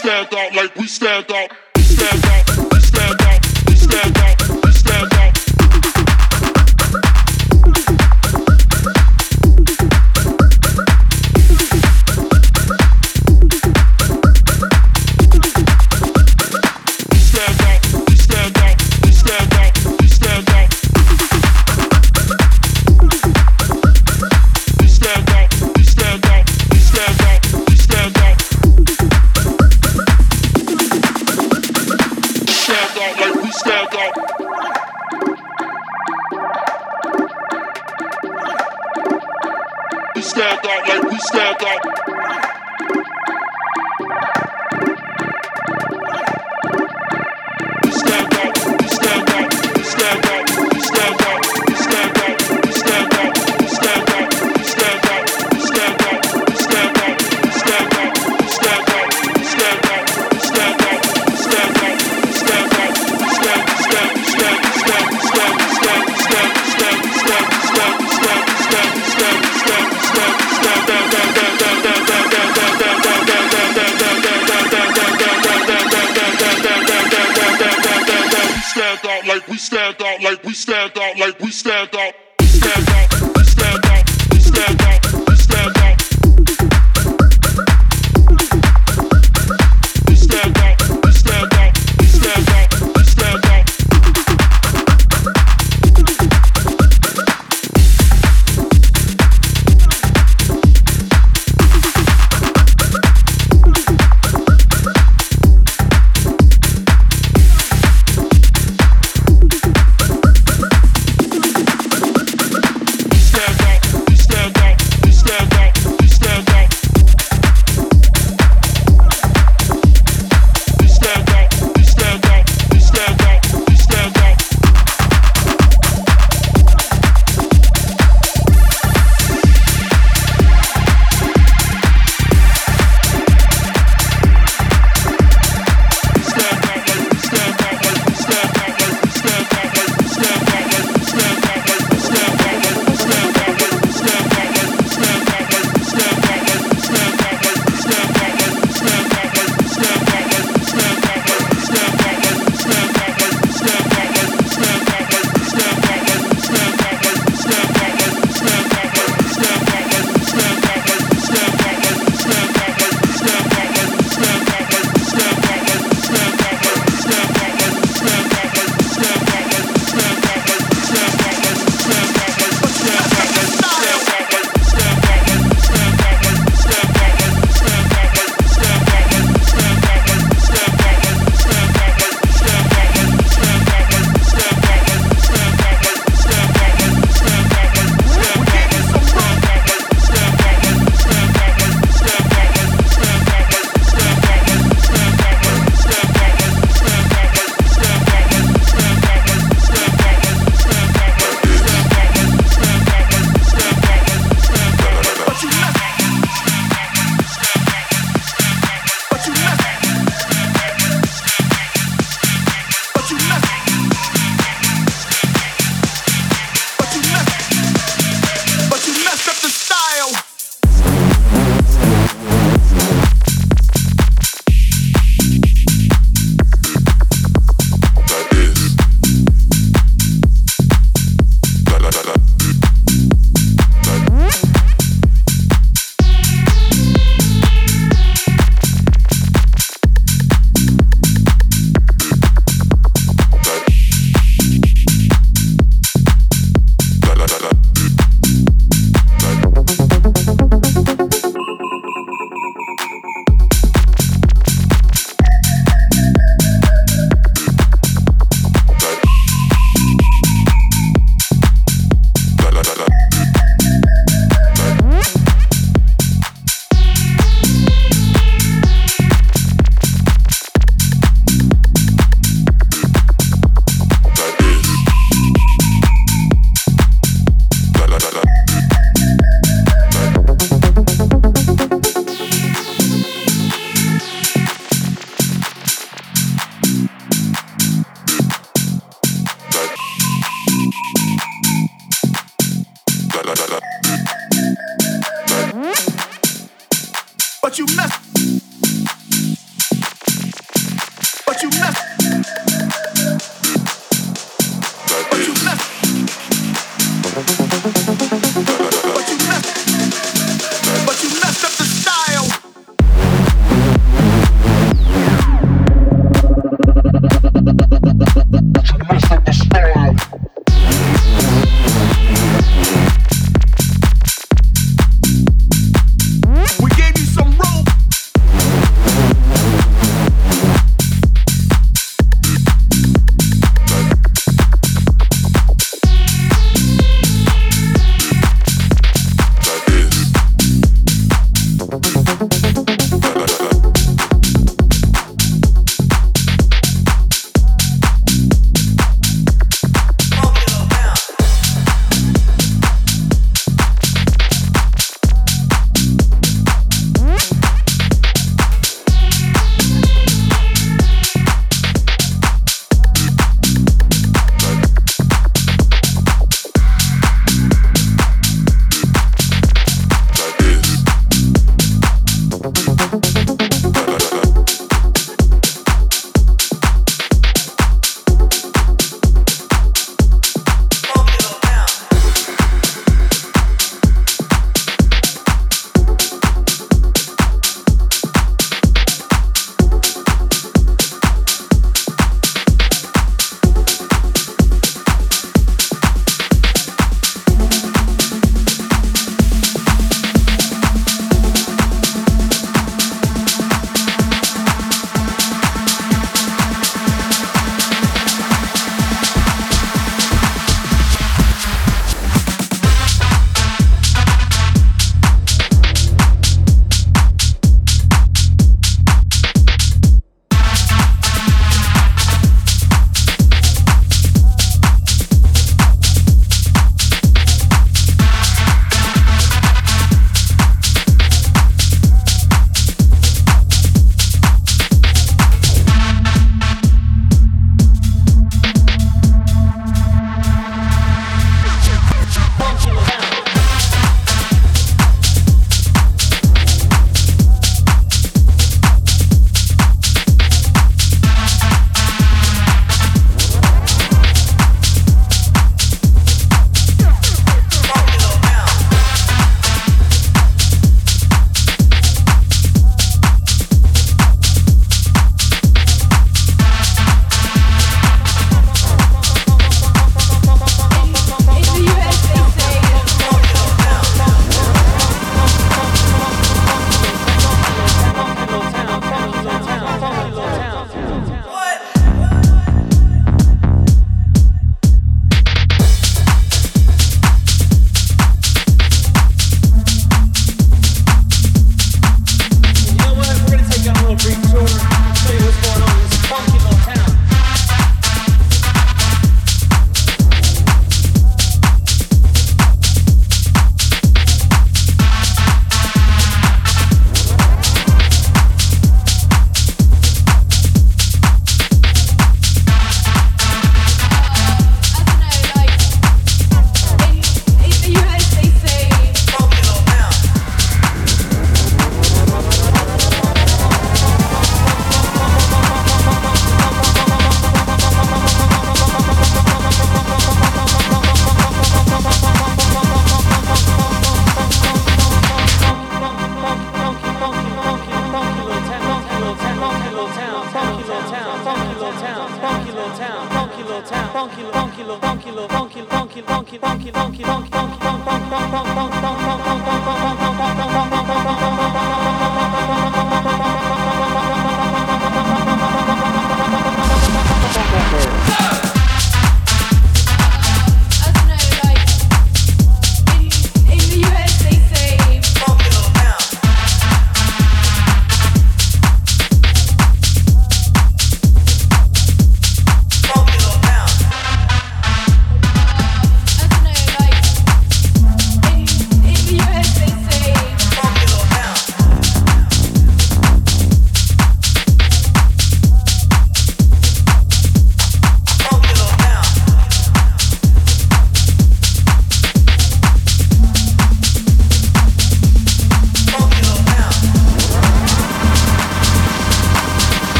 stand out like we stand out, we stand out.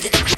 to the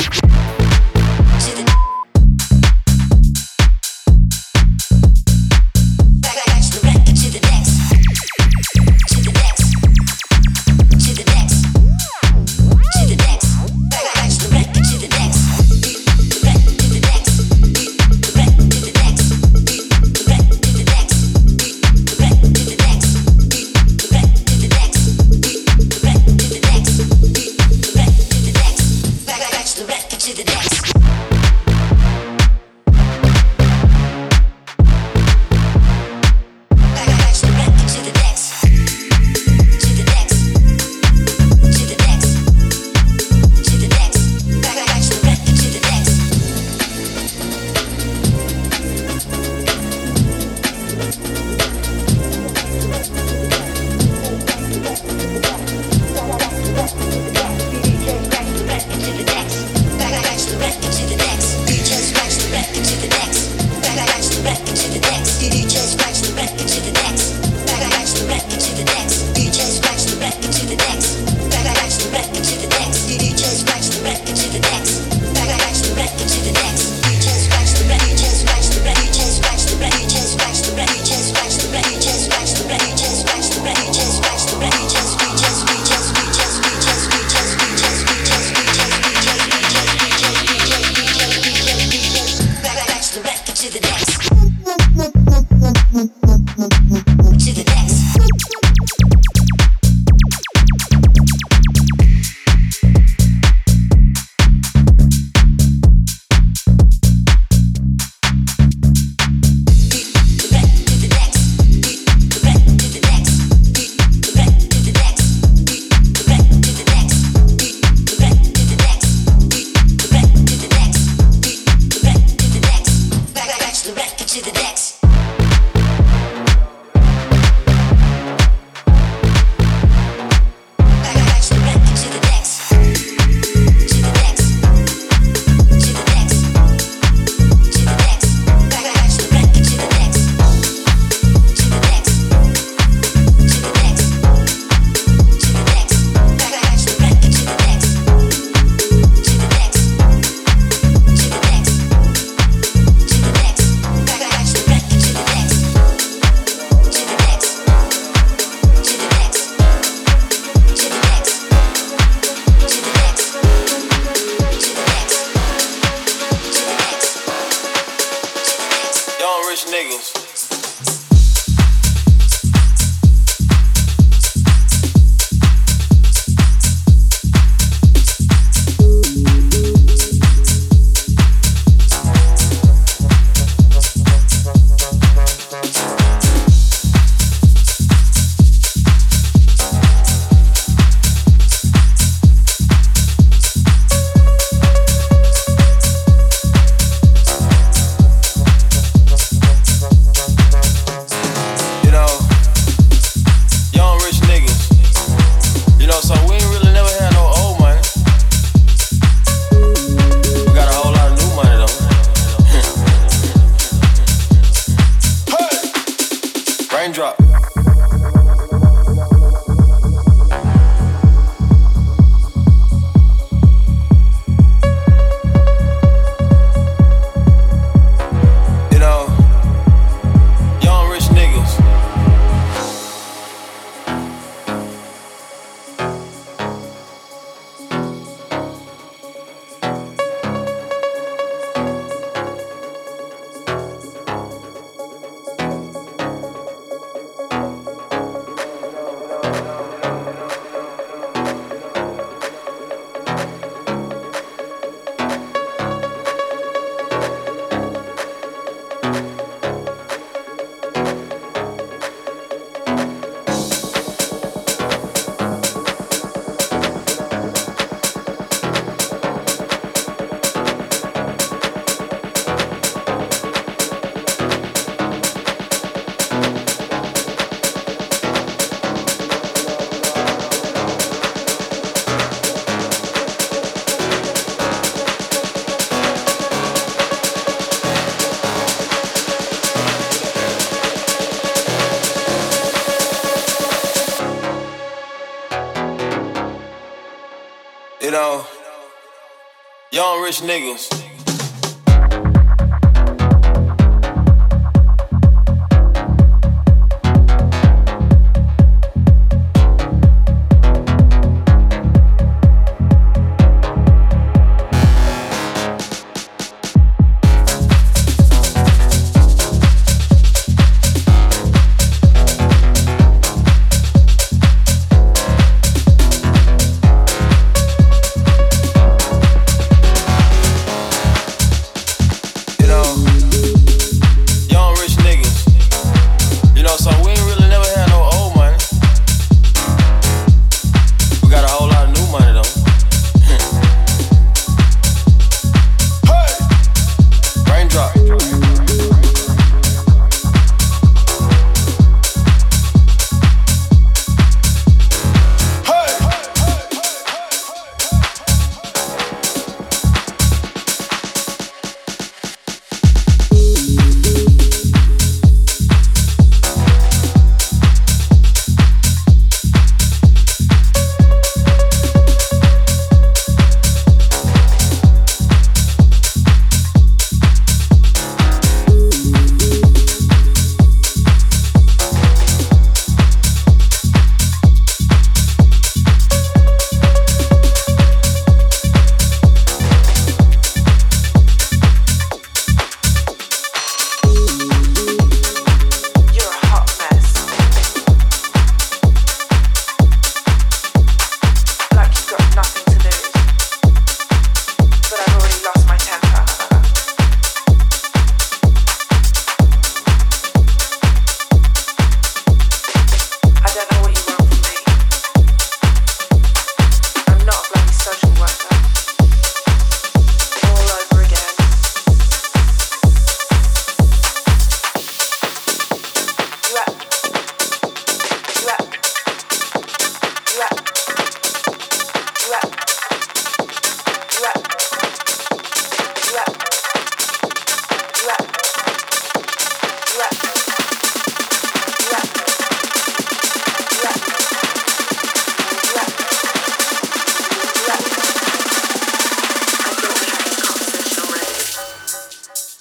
know, young rich niggas.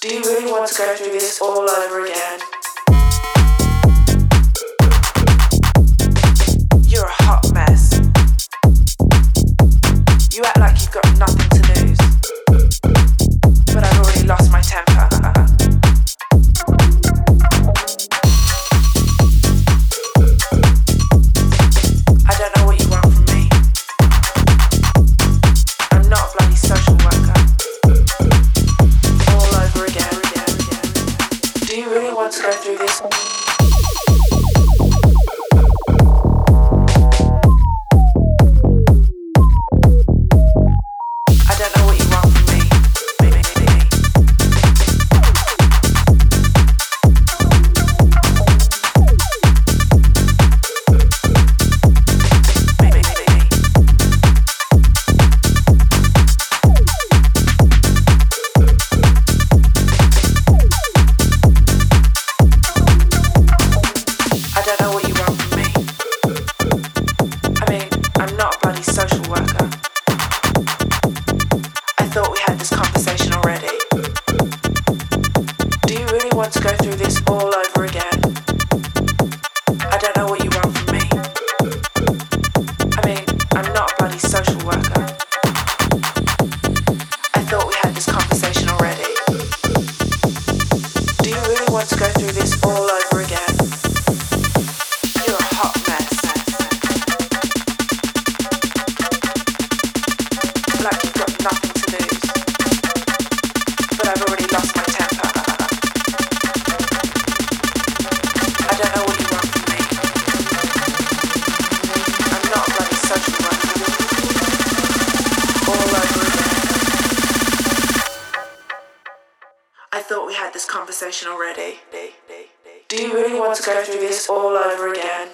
Do you really want to go through this all over again? already. Do you really want to go through this all over again?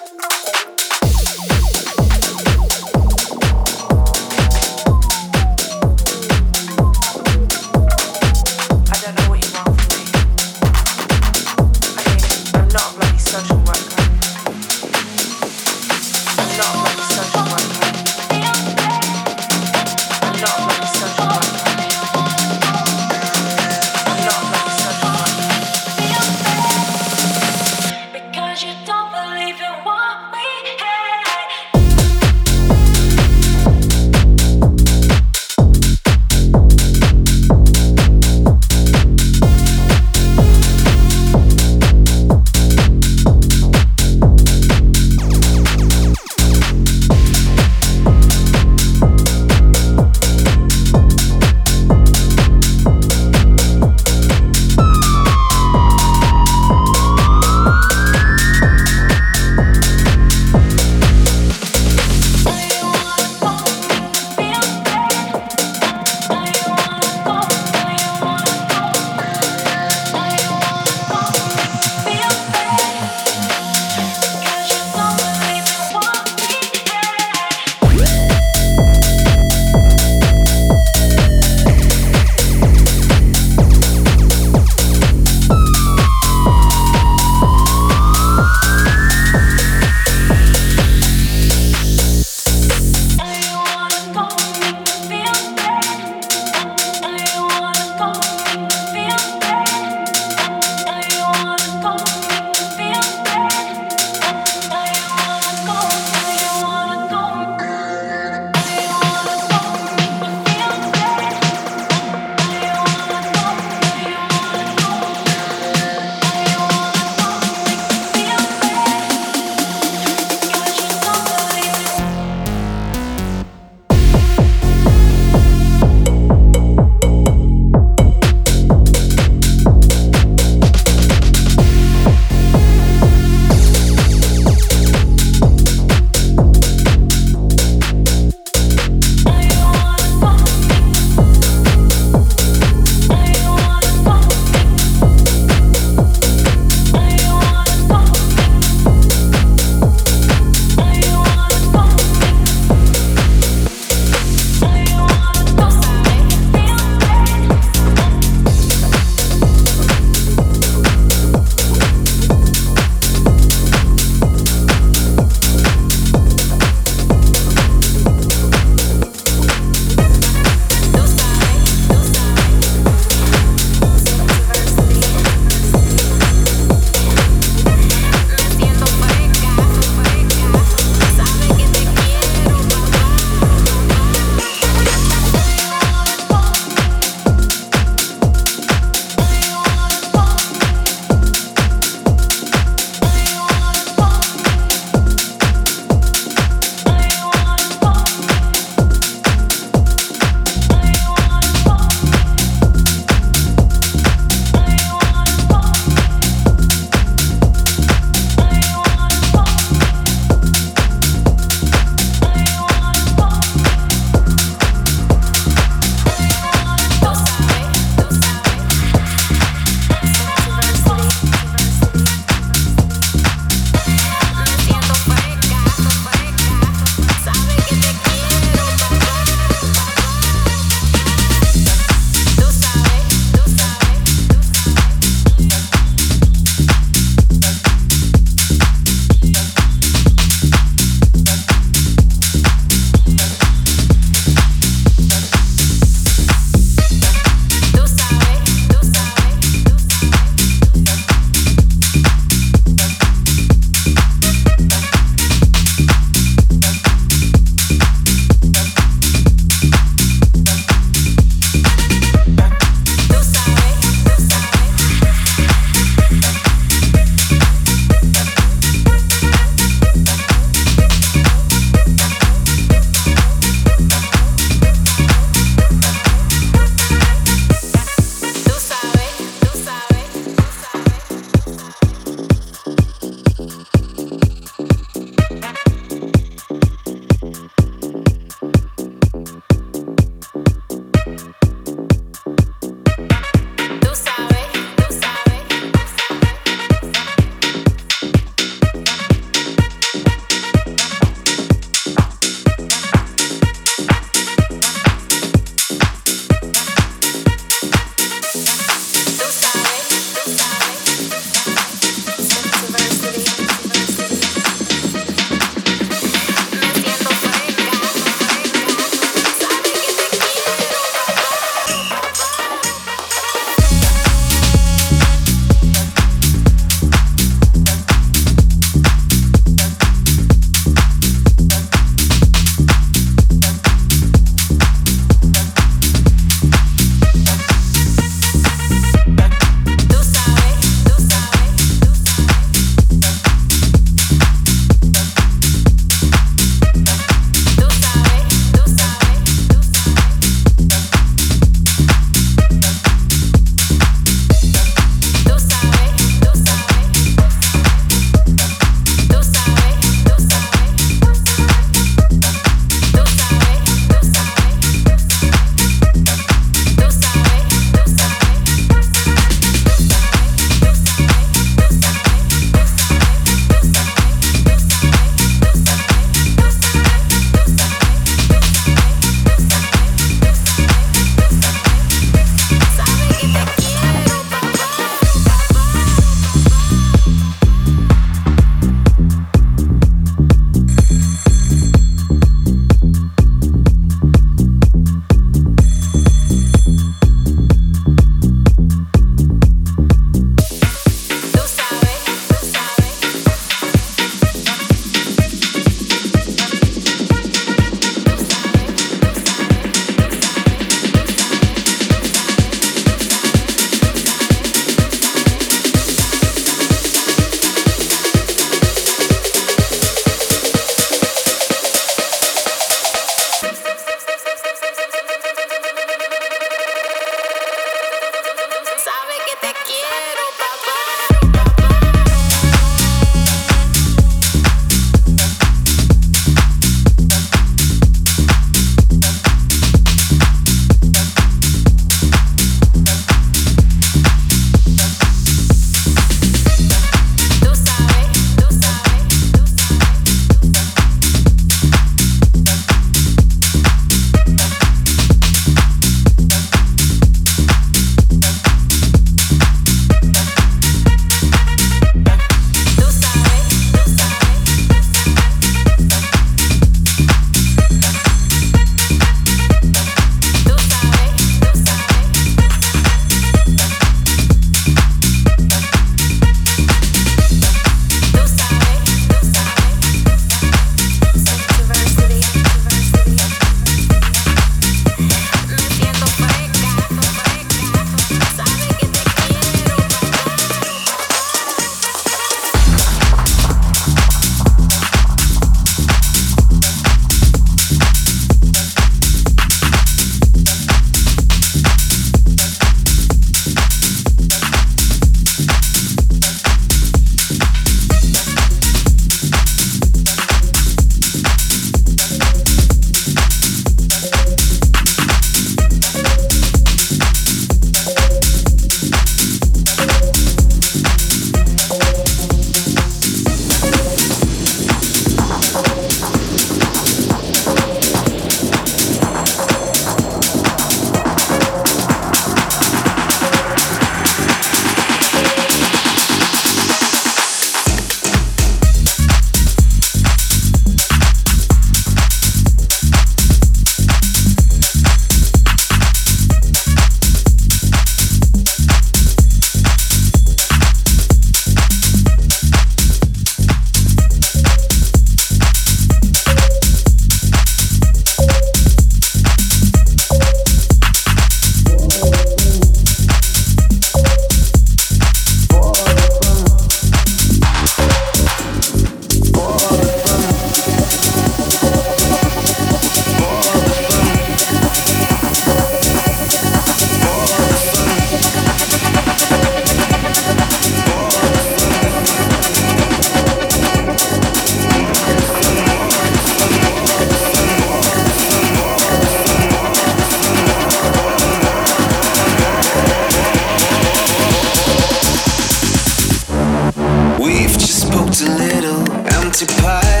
a little empty pie.